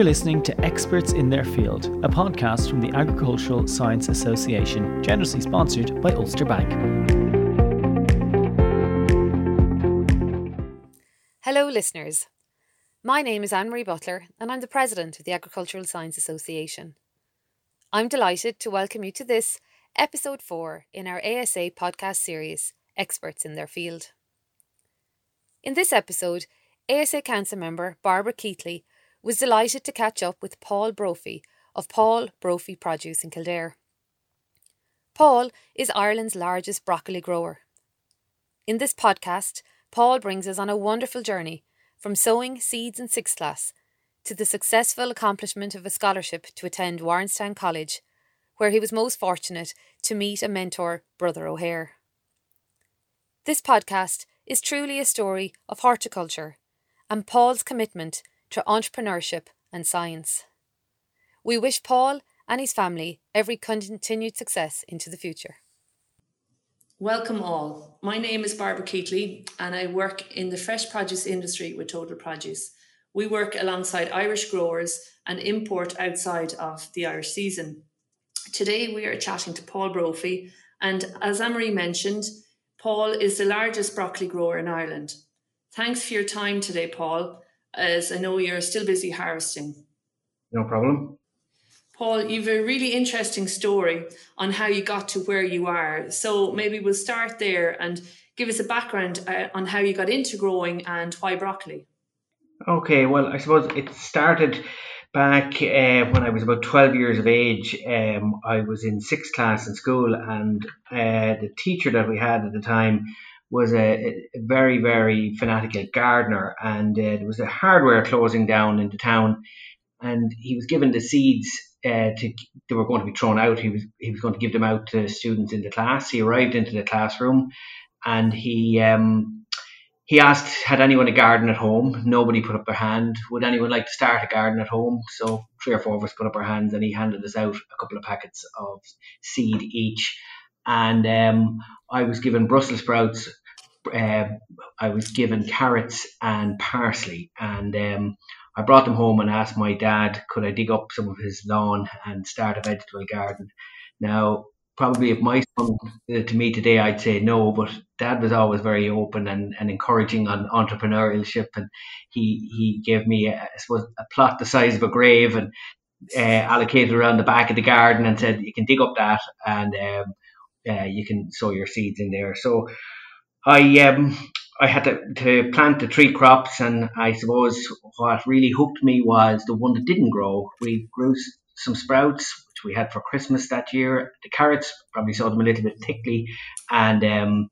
You're listening to Experts in Their Field, a podcast from the Agricultural Science Association, generously sponsored by Ulster Bank. Hello, listeners. My name is Anne Marie Butler, and I'm the President of the Agricultural Science Association. I'm delighted to welcome you to this, episode 4 in our ASA podcast series, Experts in Their Field. In this episode, ASA Council member Barbara Keatley was delighted to catch up with Paul Brophy of Paul Brophy Produce in Kildare. Paul is Ireland's largest broccoli grower. In this podcast, Paul brings us on a wonderful journey from sowing seeds in sixth class to the successful accomplishment of a scholarship to attend Warrenstown College, where he was most fortunate to meet a mentor Brother O'Hare. This podcast is truly a story of horticulture and Paul's commitment to entrepreneurship and science. We wish Paul and his family every continued success into the future. Welcome all. My name is Barbara Keatley and I work in the fresh produce industry with Total Produce. We work alongside Irish growers and import outside of the Irish season. Today we are chatting to Paul Brophy and as Anne-Marie mentioned, Paul is the largest broccoli grower in Ireland. Thanks for your time today, Paul as I know you're still busy harvesting. No problem. Paul, you've a really interesting story on how you got to where you are. So maybe we'll start there and give us a background uh, on how you got into growing and why broccoli. Okay, well, I suppose it started back uh, when I was about 12 years of age. Um, I was in sixth class in school, and uh, the teacher that we had at the time was a, a very, very fanatical gardener, and uh, there was a hardware closing down in the town, and he was given the seeds uh, to they were going to be thrown out. He was he was going to give them out to students in the class. He arrived into the classroom, and he um, he asked, had anyone a garden at home? Nobody put up their hand. Would anyone like to start a garden at home? So three or four of us put up our hands, and he handed us out a couple of packets of seed each. And um, I was given Brussels sprouts uh, I was given carrots and parsley, and um, I brought them home and asked my dad, could I dig up some of his lawn and start a vegetable garden? Now, probably if my son to me today, I'd say no, but dad was always very open and, and encouraging on entrepreneurship, and he he gave me, a, I suppose, a plot the size of a grave and uh, allocated around the back of the garden and said you can dig up that and um, uh, you can sow your seeds in there. So I um I had to, to plant the three crops, and I suppose what really hooked me was the one that didn't grow. We grew some sprouts, which we had for Christmas that year. The carrots probably saw them a little bit thickly, and um,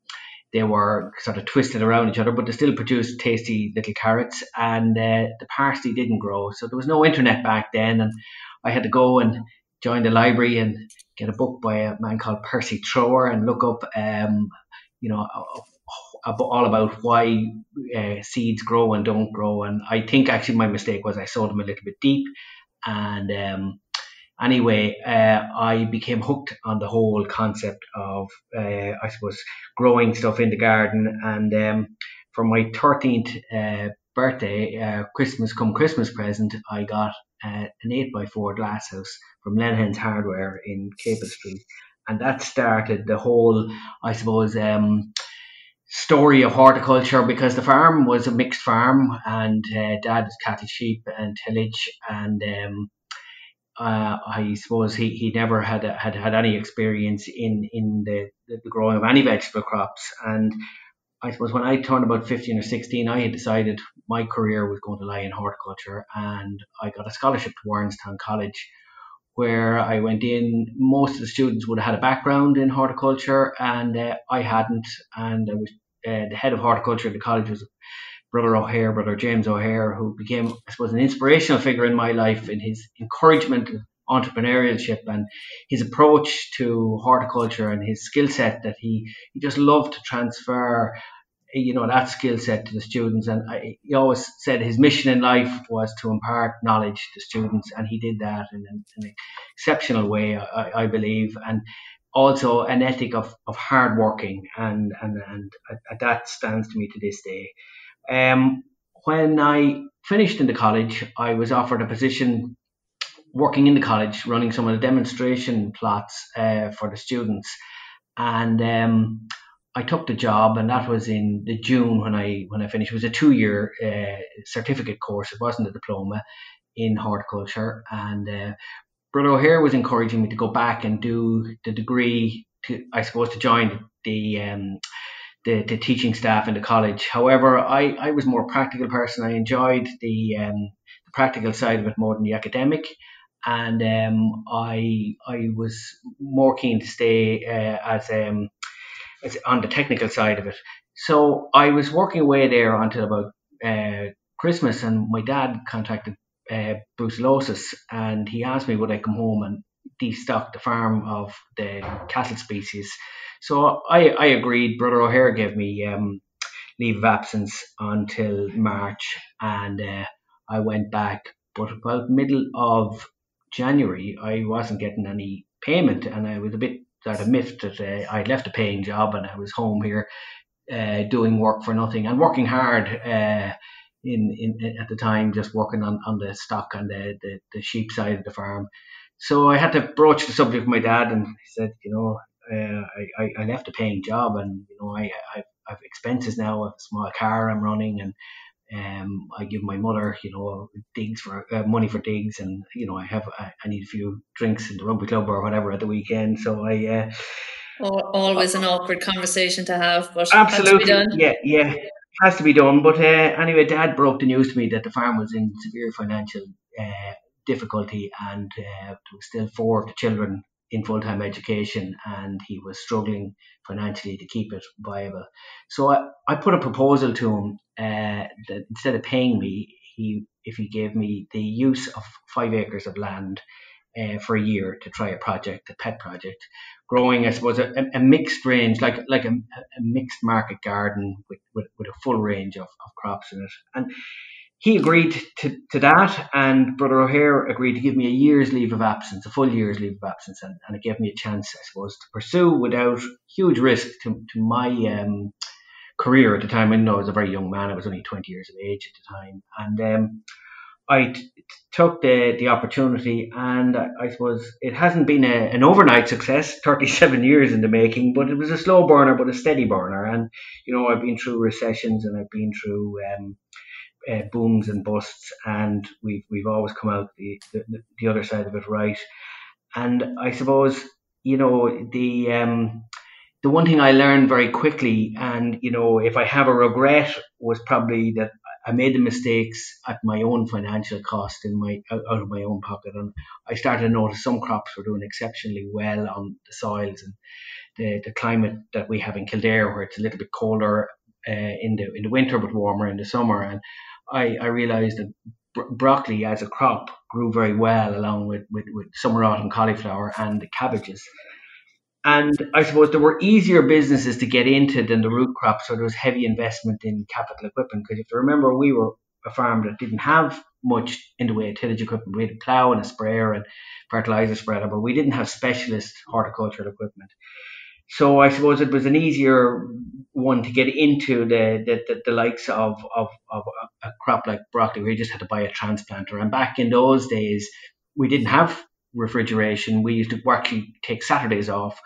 they were sort of twisted around each other, but they still produced tasty little carrots. And uh, the parsley didn't grow, so there was no internet back then, and I had to go and join the library and get a book by a man called Percy Thrower and look up, um, you know, all about why uh, seeds grow and don't grow. And I think actually my mistake was I sowed them a little bit deep. And um, anyway, uh, I became hooked on the whole concept of, uh, I suppose, growing stuff in the garden. And um, for my 13th uh, birthday, uh, Christmas come Christmas present, I got uh, an 8x4 glass house from Lenehan's Hardware in Capel Street. And that started the whole, I suppose, um, story of horticulture because the farm was a mixed farm and uh, dad was cattle sheep and tillage and um, uh, I suppose he, he never had had had any experience in in the, the growing of any vegetable crops and I suppose when I turned about 15 or 16 I had decided my career was going to lie in horticulture and I got a scholarship to Warrenstown College where I went in. Most of the students would have had a background in horticulture, and uh, I hadn't. And I was uh, the head of horticulture at the college was Brother O'Hare, Brother James O'Hare, who became, I suppose, an inspirational figure in my life in his encouragement of entrepreneurship and his approach to horticulture and his skill set that he, he just loved to transfer you know that skill set to the students. And I, he always said his mission in life was to impart knowledge to students and he did that in an, in an exceptional way I, I, believe. And also an ethic of, of hard working and, and, and that stands to me to this day um, when I finished in the college, I was offered a position working in the college, running some of the demonstration plots uh, for the students, and um, I took the job, and that was in the June when I when I finished. It was a two year uh, certificate course. It wasn't a diploma in horticulture, and uh, Brother O'Hare was encouraging me to go back and do the degree. To I suppose to join the um, the, the teaching staff in the college. However, I, I was more practical person. I enjoyed the um, the practical side of it more than the academic and um, I I was more keen to stay uh, as um, as on the technical side of it. So I was working away there until about uh, Christmas, and my dad contacted uh, brucellosis, and he asked me would I come home and destock the farm of the cattle species. So I I agreed. Brother O'Hare gave me um, leave of absence until March, and uh, I went back. But about middle of January, I wasn't getting any payment, and I was a bit sort of miffed that uh, I'd left a paying job and I was home here uh, doing work for nothing and working hard. In, in at the time, just working on, on the stock and the, the, the sheep side of the farm. So I had to broach the subject with my dad, and he said, you know, uh, I, I left a paying job, and you know, I, I I've expenses now. I have a small car I'm running, and um, I give my mother, you know, digs for uh, money for digs, and you know, I have I, I, need a few drinks in the rugby club or whatever at the weekend. So I. Uh, Always an awkward conversation to have, but absolutely, done. yeah, yeah, has to be done. But uh, anyway, Dad broke the news to me that the farm was in severe financial uh, difficulty, and uh, there was still four of the children in full time education and he was struggling financially to keep it viable. So I, I put a proposal to him uh, that instead of paying me, he if he gave me the use of five acres of land uh, for a year to try a project, a pet project, growing I suppose a, a mixed range, like like a, a mixed market garden with, with, with a full range of, of crops in it. And he agreed to, to that, and Brother O'Hare agreed to give me a year's leave of absence, a full year's leave of absence, and, and it gave me a chance, I suppose, to pursue without huge risk to, to my um, career at the time. I know I was a very young man; I was only 20 years of age at the time, and um, I t- took the the opportunity, and I, suppose it hasn't been a, an overnight success. 37 years in the making, but it was a slow burner, but a steady burner, and you know I've been through recessions and I've been through. Um, uh, booms and busts, and we've we've always come out the, the, the other side of it right. And I suppose you know the um, the one thing I learned very quickly, and you know, if I have a regret, was probably that I made the mistakes at my own financial cost in my out, of my own pocket, and I started to notice some crops were doing exceptionally well on the soils and the, the climate that we have in Kildare, where it's a little bit colder uh, in the in the winter but warmer in the summer, and I, I realized that bro- broccoli as a crop grew very well along with, with, with summer autumn cauliflower and the cabbages. And I suppose there were easier businesses to get into than the root crops, so there was heavy investment in capital equipment. Because if you remember, we were a farm that didn't have much in the way of tillage equipment. We had a plough and a sprayer and fertilizer spreader, but we didn't have specialist horticultural equipment. So I suppose it was an easier one to get into the the, the, the likes of, of, of a crop like broccoli you just had to buy a transplanter. And back in those days, we didn't have refrigeration. We used to actually take Saturdays off,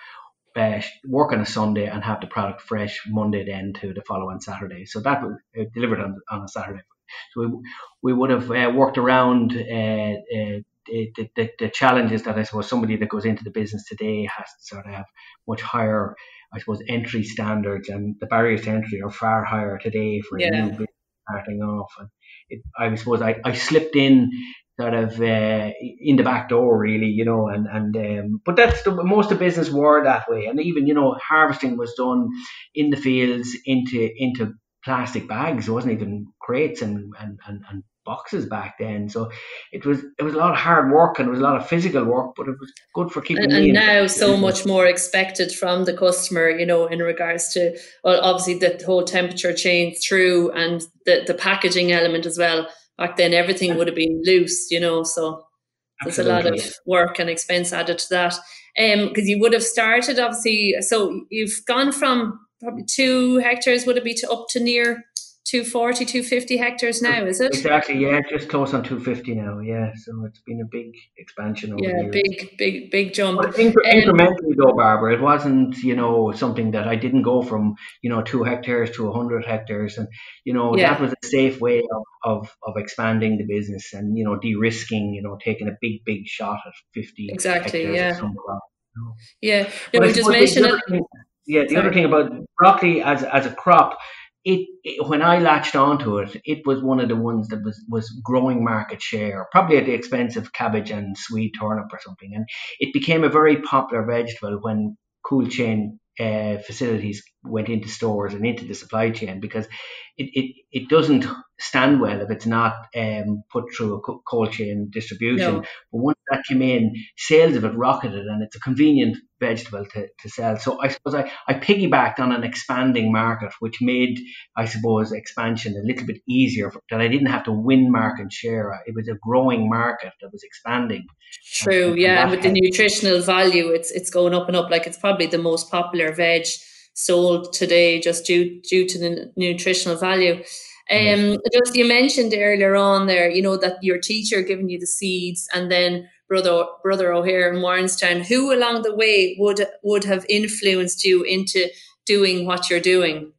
uh, work on a Sunday, and have the product fresh Monday then to the following Saturday. So that was uh, delivered on, on a Saturday. So we, we would have uh, worked around uh, uh, the, the, the challenges that I suppose somebody that goes into the business today has to sort of have much higher, I suppose, entry standards, and the barriers to entry are far higher today for yeah. a new business starting off. And it, I suppose I, I slipped in sort of uh, in the back door, really, you know, and and um, but that's the most of business were that way, and even you know harvesting was done in the fields into into plastic bags. It wasn't even crates and and, and, and boxes back then. So it was it was a lot of hard work and it was a lot of physical work, but it was good for keeping. And, and now so much more expected from the customer, you know, in regards to well, obviously the whole temperature change through and the the packaging element as well. Back then, everything would have been loose, you know. So there's a lot of work and expense added to that. Um, because you would have started obviously. So you've gone from probably two hectares would it be to up to near 240, 250 hectares now, is it? Exactly, yeah, just close on 250 now, yeah. So it's been a big expansion over Yeah, big, big, big jump. But incre- um, incrementally though, Barbara, it wasn't, you know, something that I didn't go from, you know, two hectares to 100 hectares. And, you know, yeah. that was a safe way of, of, of expanding the business and, you know, de-risking, you know, taking a big, big shot at 50 Exactly, yeah. Crop, you know. Yeah, no, we just mentioned it. Yeah, the Sorry. other thing about broccoli as as a crop, it, it, when I latched onto it, it was one of the ones that was was growing market share, probably at the expense of cabbage and sweet turnip or something. And it became a very popular vegetable when cool chain uh, facilities went into stores and into the supply chain because it, it, it doesn't stand well if it's not um, put through a cold chain distribution. No. But once that came in, sales of it rocketed and it's a convenient vegetable to, to sell. So I suppose I, I piggybacked on an expanding market, which made, I suppose, expansion a little bit easier for, that I didn't have to win market share. It was a growing market that was expanding. True, and, yeah. And with the nutritional value, it's it's going up and up. Like it's probably the most popular veg sold today just due due to the nutritional value. Um, just you mentioned earlier on there, you know, that your teacher giving you the seeds and then brother brother O'Hare in Warrenstown, who along the way would would have influenced you into doing what you're doing?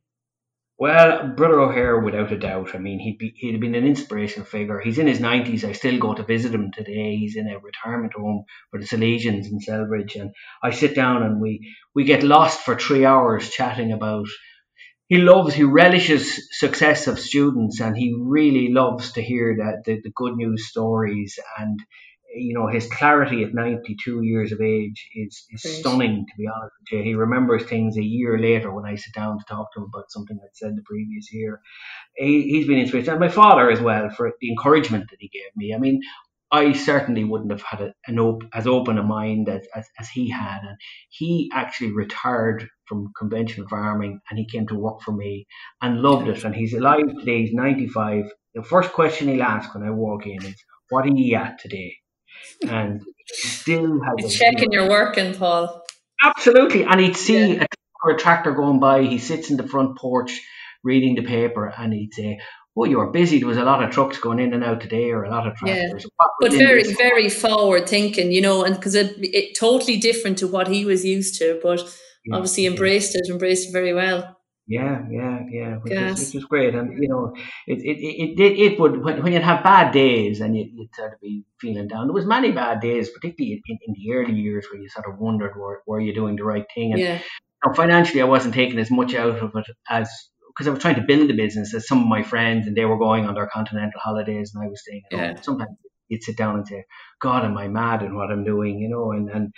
Well, Brother O'Hare, without a doubt. I mean, he'd be he'd been an inspirational figure. He's in his nineties. I still go to visit him today. He's in a retirement home for the Salesians in Celbridge, and I sit down and we we get lost for three hours chatting about. He loves, he relishes success of students, and he really loves to hear that the, the good news stories and you know, his clarity at 92 years of age is, is stunning, to be honest with you. He remembers things a year later when I sit down to talk to him about something I'd said the previous year. He, has been inspired, and my father as well, for the encouragement that he gave me. I mean, I certainly wouldn't have had a, an op- as open a mind as, as, as he had. And he actually retired from conventional farming and he came to work for me and loved it. And he's alive today, he's 95. The first question he'll ask when I walk in is, What are you at today? and still has checking your work, working, Paul. Absolutely, and he'd see yeah. a, a tractor going by. He sits in the front porch reading the paper, and he'd say, "Oh, you were busy. There was a lot of trucks going in and out today, or a lot of tractors." Yeah. But very, very forward thinking, you know, and because it, it totally different to what he was used to, but yeah. obviously embraced it, embraced it very well. Yeah, yeah, yeah, which, is, which is great. And you know, it it it, it, it would when, when you'd have bad days and you, would sort of be feeling down. There was many bad days, particularly in, in the early years, where you sort of wondered were were you doing the right thing. And yeah. you know, financially, I wasn't taking as much out of it as because I was trying to build a business as some of my friends, and they were going on their continental holidays, and I was staying at yeah. home. Sometimes you'd sit down and say, "God, am I mad in what I'm doing?" You know, and and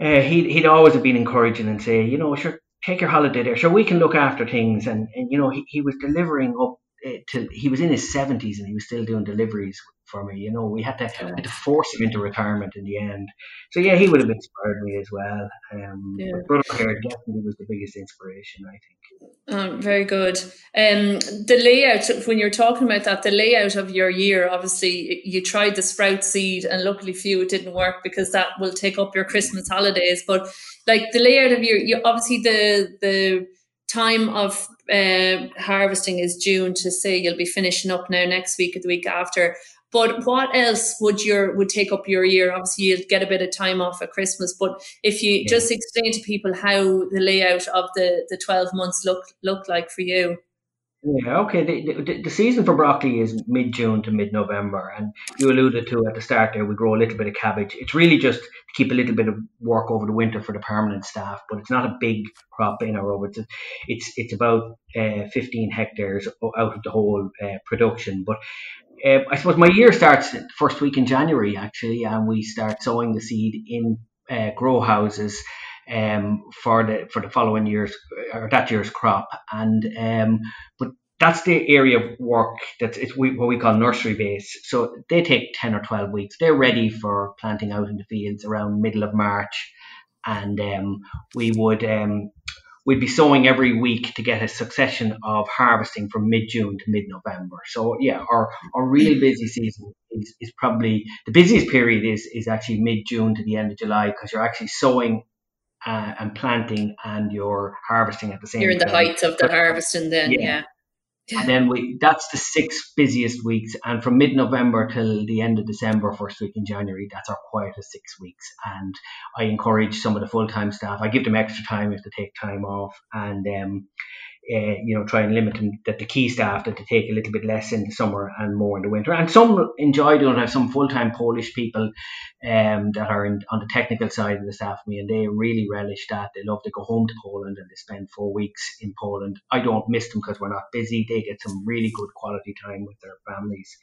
uh, he'd he'd always have been encouraging and say, you know, sure, take your holiday there. Sure, we can look after things. And, and you know, he, he was delivering up uh, to, he was in his 70s and he was still doing deliveries for me. You know, we had to, had to force him into retirement in the end. So yeah, he would have inspired me as well. Um, yeah. But Brother O'Hare definitely was the biggest inspiration, I think. Oh, very good. Um, the layout, when you're talking about that, the layout of your year, obviously you tried the sprout seed and luckily for you it didn't work because that will take up your Christmas holidays. But like the layout of your, you obviously the, the, time of uh, harvesting is June to say you'll be finishing up now next week or the week after. But what else would your would take up your year? Obviously, you'll get a bit of time off at Christmas. But if you yeah. just explain to people how the layout of the the twelve months look look like for you. Yeah, okay. The, the, the season for broccoli is mid June to mid November, and you alluded to at the start there we grow a little bit of cabbage. It's really just to keep a little bit of work over the winter for the permanent staff, but it's not a big crop in our over. It's it's it's about uh, 15 hectares out of the whole uh, production. But uh, I suppose my year starts first week in January actually, and we start sowing the seed in uh, grow houses um, for the for the following year's or that year's crop. And um, but that's the area of work that's it's what we call nursery base. So they take ten or twelve weeks. They're ready for planting out in the fields around middle of March, and um, we would um, we'd be sowing every week to get a succession of harvesting from mid June to mid November. So yeah, our, our really busy season is, is probably the busiest period is is actually mid June to the end of July because you're actually sowing uh, and planting and you're harvesting at the same time. You're in the height of the harvesting then, yeah. yeah. and then we that's the six busiest weeks and from mid-november till the end of december first week in january that's our quietest six weeks and i encourage some of the full-time staff i give them extra time if they take time off and um, uh, you know, try and limit them, that the key staff that they take a little bit less in the summer and more in the winter. And some enjoy doing it. I have some full time Polish people um, that are in, on the technical side of the staff me, and they really relish that. They love to go home to Poland and they spend four weeks in Poland. I don't miss them because we're not busy. They get some really good quality time with their families.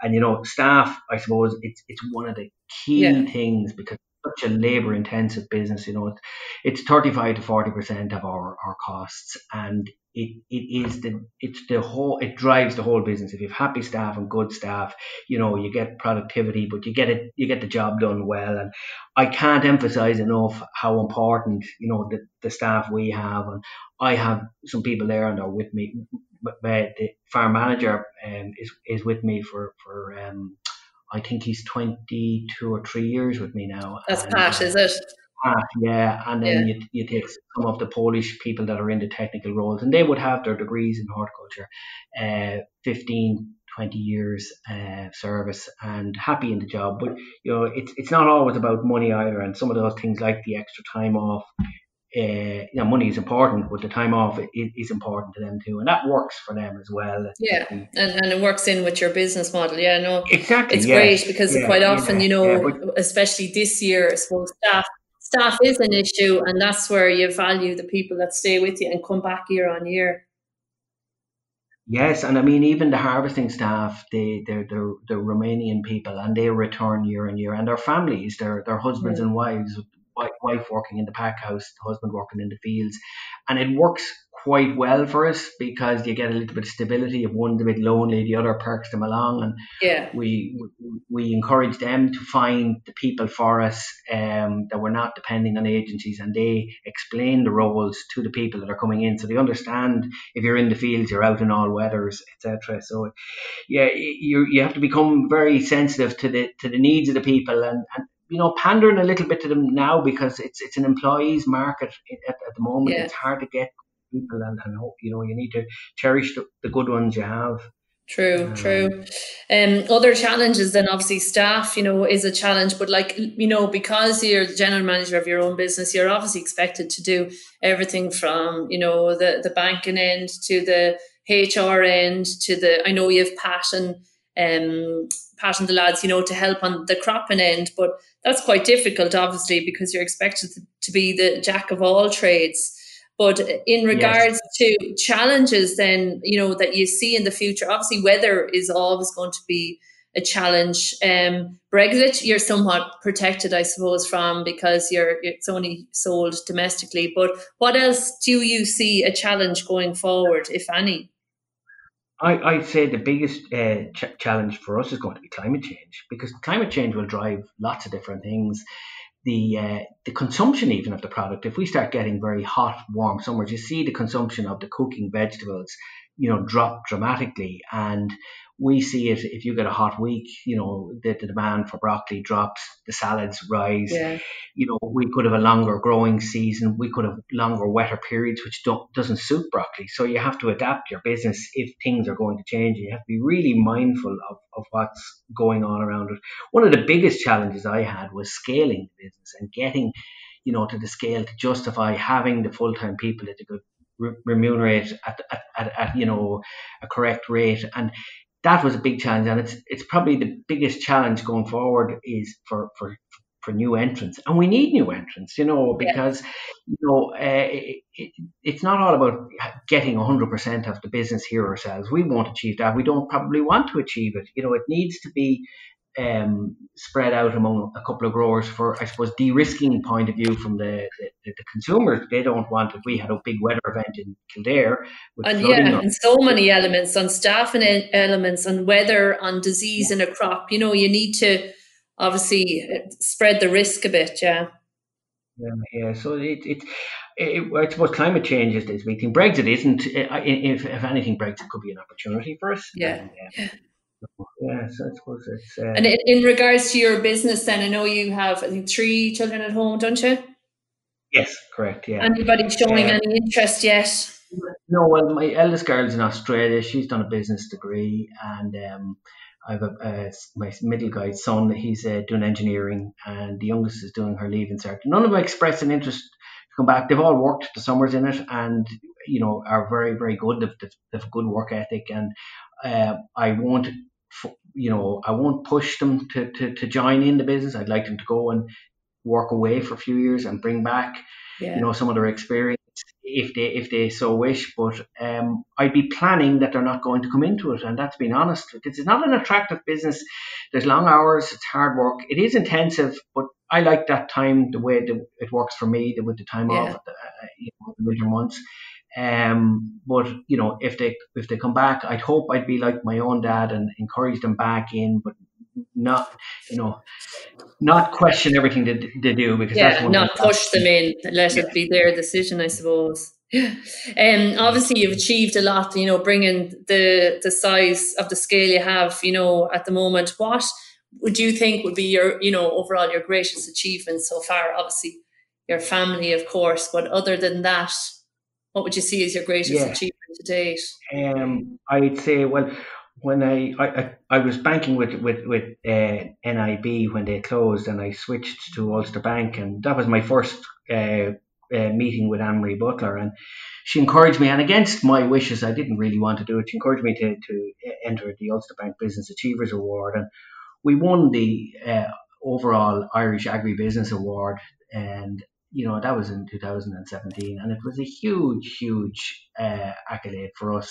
And you know, staff, I suppose it's it's one of the key yeah. things because such a labor intensive business you know it's 35 to 40 percent of our, our costs and it, it is the it's the whole it drives the whole business. If you have happy staff and good staff you know you get productivity but you get it you get the job done well. And i can't emphasize enough how important you know the, the staff we have. And i have some people there and are with me. But the farm manager um, is, is with me for for um, I think he's 22 or three years with me now. That's and, Pat, is it? Pat, yeah. And then yeah. You, you take some of the Polish people that are in the technical roles, and they would have their degrees in horticulture, uh, 15, 20 years uh, service and happy in the job. But, you know, it's, it's not always about money either. And some of those things like the extra time off, uh, you know, money is important, but the time off is, is, important to them too, and that works for them as well. Yeah, and, and it works in with your business model. Yeah, no, exactly. It's great because yeah, quite often, yeah, you know, yeah, but, especially this year, I suppose staff staff is an issue, and that's where you value the people that stay with you and come back year on year. Yes, and I mean even the harvesting staff, they they're they're Romanian people, and they return year on year, and their families, their their husbands and wives wife working in the pack house, the husband working in the fields, and it works quite well for us because you get a little bit of stability. If one's a bit lonely, the other perks them along, and yeah, we we encourage them to find the people for us um, that we're not depending on agencies, and they explain the roles to the people that are coming in, so they understand if you're in the fields, you're out in all weathers, etc. So, yeah, you you have to become very sensitive to the to the needs of the people, and, and you know, pandering a little bit to them now because it's it's an employees market at, at the moment. Yeah. It's hard to get people, and, and hope you know you need to cherish the, the good ones you have. True, um, true. Um, other challenges then obviously staff, you know, is a challenge. But like you know, because you're the general manager of your own business, you're obviously expected to do everything from you know the the banking end to the HR end to the. I know you have passion um, Pat the lads, you know, to help on the cropping end. But that's quite difficult, obviously, because you're expected to be the jack of all trades. But in regards yes. to challenges, then, you know, that you see in the future, obviously, weather is always going to be a challenge. Um, Brexit, you're somewhat protected, I suppose, from because you're it's only sold domestically. But what else do you see a challenge going forward, if any? I, I'd say the biggest uh, ch- challenge for us is going to be climate change because climate change will drive lots of different things. The uh, the consumption even of the product. If we start getting very hot, warm summers, you see the consumption of the cooking vegetables, you know, drop dramatically. And we see it if you get a hot week, you know, the, the demand for broccoli drops, the salads rise. Yeah. You know, we could have a longer growing season, we could have longer, wetter periods, which don't doesn't suit broccoli. So you have to adapt your business if things are going to change. You have to be really mindful of, of what's going on around it. One of the biggest challenges I had was scaling the business and getting, you know, to the scale to justify having the full time people that could remunerate at, at, at, at, you know a correct rate and that was a big challenge, and it's it's probably the biggest challenge going forward is for for for new entrants, and we need new entrants, you know, because yeah. you know uh, it, it, it's not all about getting hundred percent of the business here ourselves. We won't achieve that. We don't probably want to achieve it. You know, it needs to be um, spread out among a couple of growers for, I suppose, de-risking point of view from the, the, the consumers. They don't want if we had a big weather event in Kildare. and yeah, and so many elements on staffing elements, on weather, on disease yeah. in a crop. You know, you need to obviously uh, spread the risk a bit. Yeah. Yeah, yeah. So it, it, it, I suppose climate change is this big thing. Brexit isn't. Uh, if, if anything, Brexit could be an opportunity for us. Yeah. And, uh, Yes, I suppose it's. Uh, and in regards to your business, then I know you have I think three children at home, don't you? Yes, correct. Yeah. Anybody showing any interest yet? No, well, my eldest girl's in Australia. She's done a business degree, and um, I have a, uh, my middle guy's son. He's uh, doing engineering, and the youngest is doing her leaving cert. None of them expressed an interest to come back. They've all worked the summers in it, and you know are very very good. They've, they've, they've a good work ethic, and uh, I won't you know I won't push them to, to to join in the business. I'd like them to go and work away for a few years and bring back yeah. you know some of their experience if they if they so wish. But um, I'd be planning that they're not going to come into it, and that's being honest. Because it's not an attractive business. There's long hours. It's hard work. It is intensive, but I like that time the way it works for me with the time yeah. off, the, uh, you know, the winter months. Um, but you know, if they if they come back, I'd hope I'd be like my own dad and encourage them back in, but not you know not question everything they, they do because yeah, not push them in, let yeah. it be their decision, I suppose. And um, obviously you've achieved a lot, you know, bringing the the size of the scale you have, you know, at the moment. What would you think would be your, you know, overall your greatest achievement so far? Obviously, your family, of course, but other than that, what would you see as your greatest yeah. achievement to date? Um, I'd say, well, when I, I, I was banking with with with uh, NIB when they closed, and I switched to Ulster Bank, and that was my first uh, uh, meeting with Anne Marie Butler, and she encouraged me, and against my wishes, I didn't really want to do it. She encouraged me to to enter the Ulster Bank Business Achievers Award, and we won the uh, overall Irish Agribusiness Award, and you know that was in 2017, and it was a huge, huge uh, accolade for us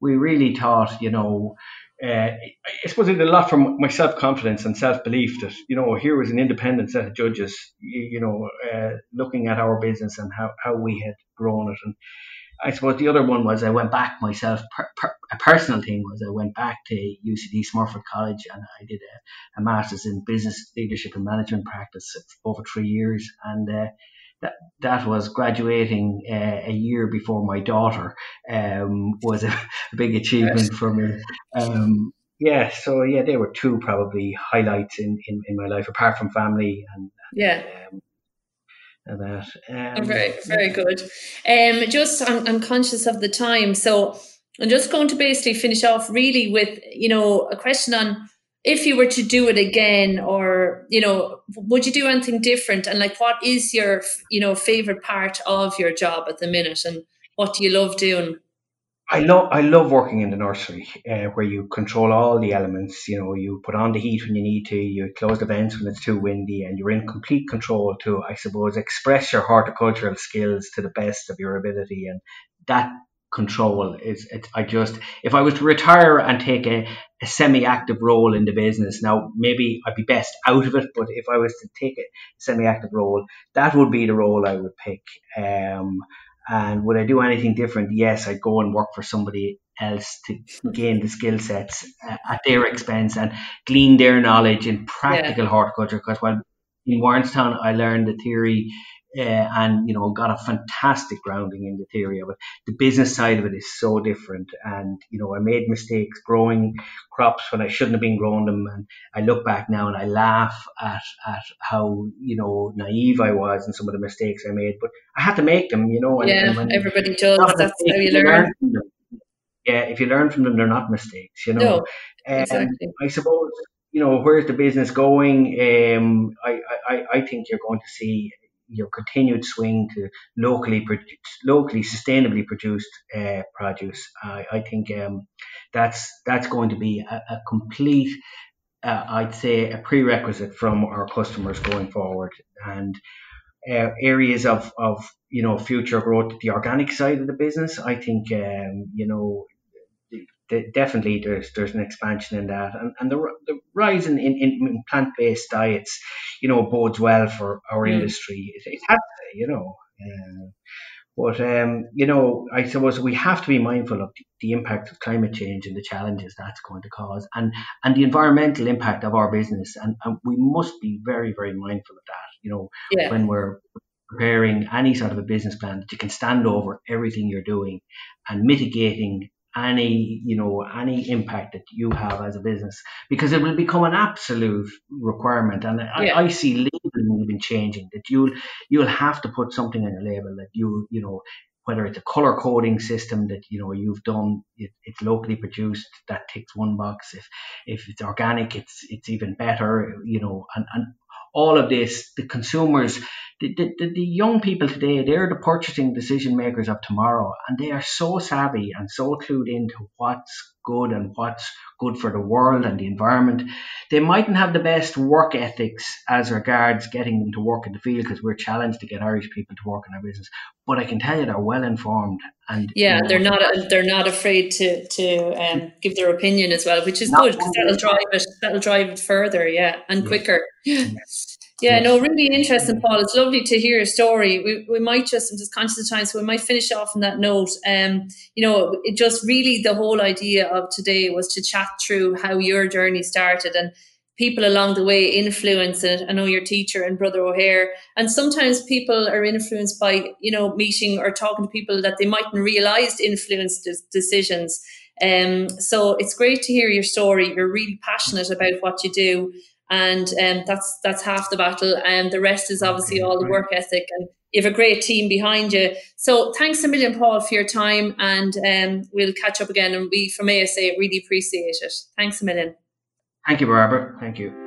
we really thought, you know, uh, I suppose it did a lot for my self confidence and self belief that you know here was an independent set of judges, you, you know, uh, looking at our business and how, how we had grown it. And I suppose the other one was I went back myself. Per, per, a personal thing was I went back to UCD Smurfit College and I did a, a master's in business leadership and management practice over three years and. Uh, that that was graduating uh, a year before my daughter um, was a, big achievement yes. for me. Um, yeah, so yeah, they were two probably highlights in, in, in my life, apart from family and yeah. Um, and that. Um, very, very good. Um, just, I'm, I'm conscious of the time, so I'm just going to basically finish off really with, you know, a question on if you were to do it again or you know would you do anything different and like what is your you know favorite part of your job at the minute and what do you love doing I love I love working in the nursery uh, where you control all the elements. You know, you put on the heat when you need to, you close the vents when it's too windy, and you're in complete control to, I suppose, express your horticultural skills to the best of your ability. And that control is it, I just if I was to retire and take a, a semi-active role in the business now maybe I'd be best out of it but if I was to take a semi-active role that would be the role I would pick um, and would I do anything different yes I'd go and work for somebody else to gain the skill sets uh, at their expense and glean their knowledge in practical yeah. horticulture because while in Warrenstown I learned the theory uh, and you know got a fantastic grounding in the theory of it. The business side of it is so different, and you know I made mistakes growing crops when I shouldn't have been growing them, and I look back now and I laugh at at how you know naive I was and some of the mistakes I made, but I had to make them, you know. And, yeah, and everybody does. That's how you learn. yeah, if you learn from them, they're not mistakes, you know. No, exactly. I suppose you know where's the business going. Um, I, I I think you're going to see your continued swing to locally produced, locally sustainably produced uh, produce. I, I think um, that's that's going to be a, a complete, uh, I'd say, a prerequisite from our customers going forward. And uh, areas of, of you know future growth, the organic side of the business, I think um, you know definitely there's there's an expansion in that, and and the, the rise in, in, in plant based diets, you know, bodes well for our mm. industry. It, it has to, you know. Uh, but um, you know, I suppose we have to be mindful of the impact of climate change and the challenges that's going to cause, and and the environmental impact of our business, and, and we must be very very mindful of that. You know, yeah. when we're preparing any sort of a business plan that you can stand over everything you're doing and mitigating any you know any impact that you have as a business because it will become an absolute requirement and yeah. I, I, see labeling even changing that you'll you'll have to put something on your label that you you know whether it's a color coding system that you know you've done, it, it's locally produced, that ticks one box. If if it's organic, it's it's even better. You know, and, and all of this, the consumers, the, the, the young people today, they're the purchasing decision makers of tomorrow, and they are so savvy and so clued into what's good and what's good for the world and the environment. They mightn't have the best work ethics as regards getting them to work in the field because we're challenged to get Irish people to work in our business. But I can tell you they're well informed and yeah, you know, they're not they're not afraid to to um, give their opinion as well, which is good because that'll drive it that'll drive it further, yeah, and yeah. quicker. Yeah. Yeah, no, really interesting, Paul. It's lovely to hear your story. We, we might just, I'm just conscious of time, so we might finish off on that note. Um, you know, it just really the whole idea of today was to chat through how your journey started and people along the way influence it. I know your teacher and Brother O'Hare, and sometimes people are influenced by, you know, meeting or talking to people that they mightn't realised influenced decisions. Um, so it's great to hear your story. You're really passionate about what you do and um, that's that's half the battle. And the rest is obviously all the work ethic, and you have a great team behind you. So thanks a million, Paul, for your time, and um, we'll catch up again. And we from ASA really appreciate it. Thanks a million. Thank you, Barbara. Thank you.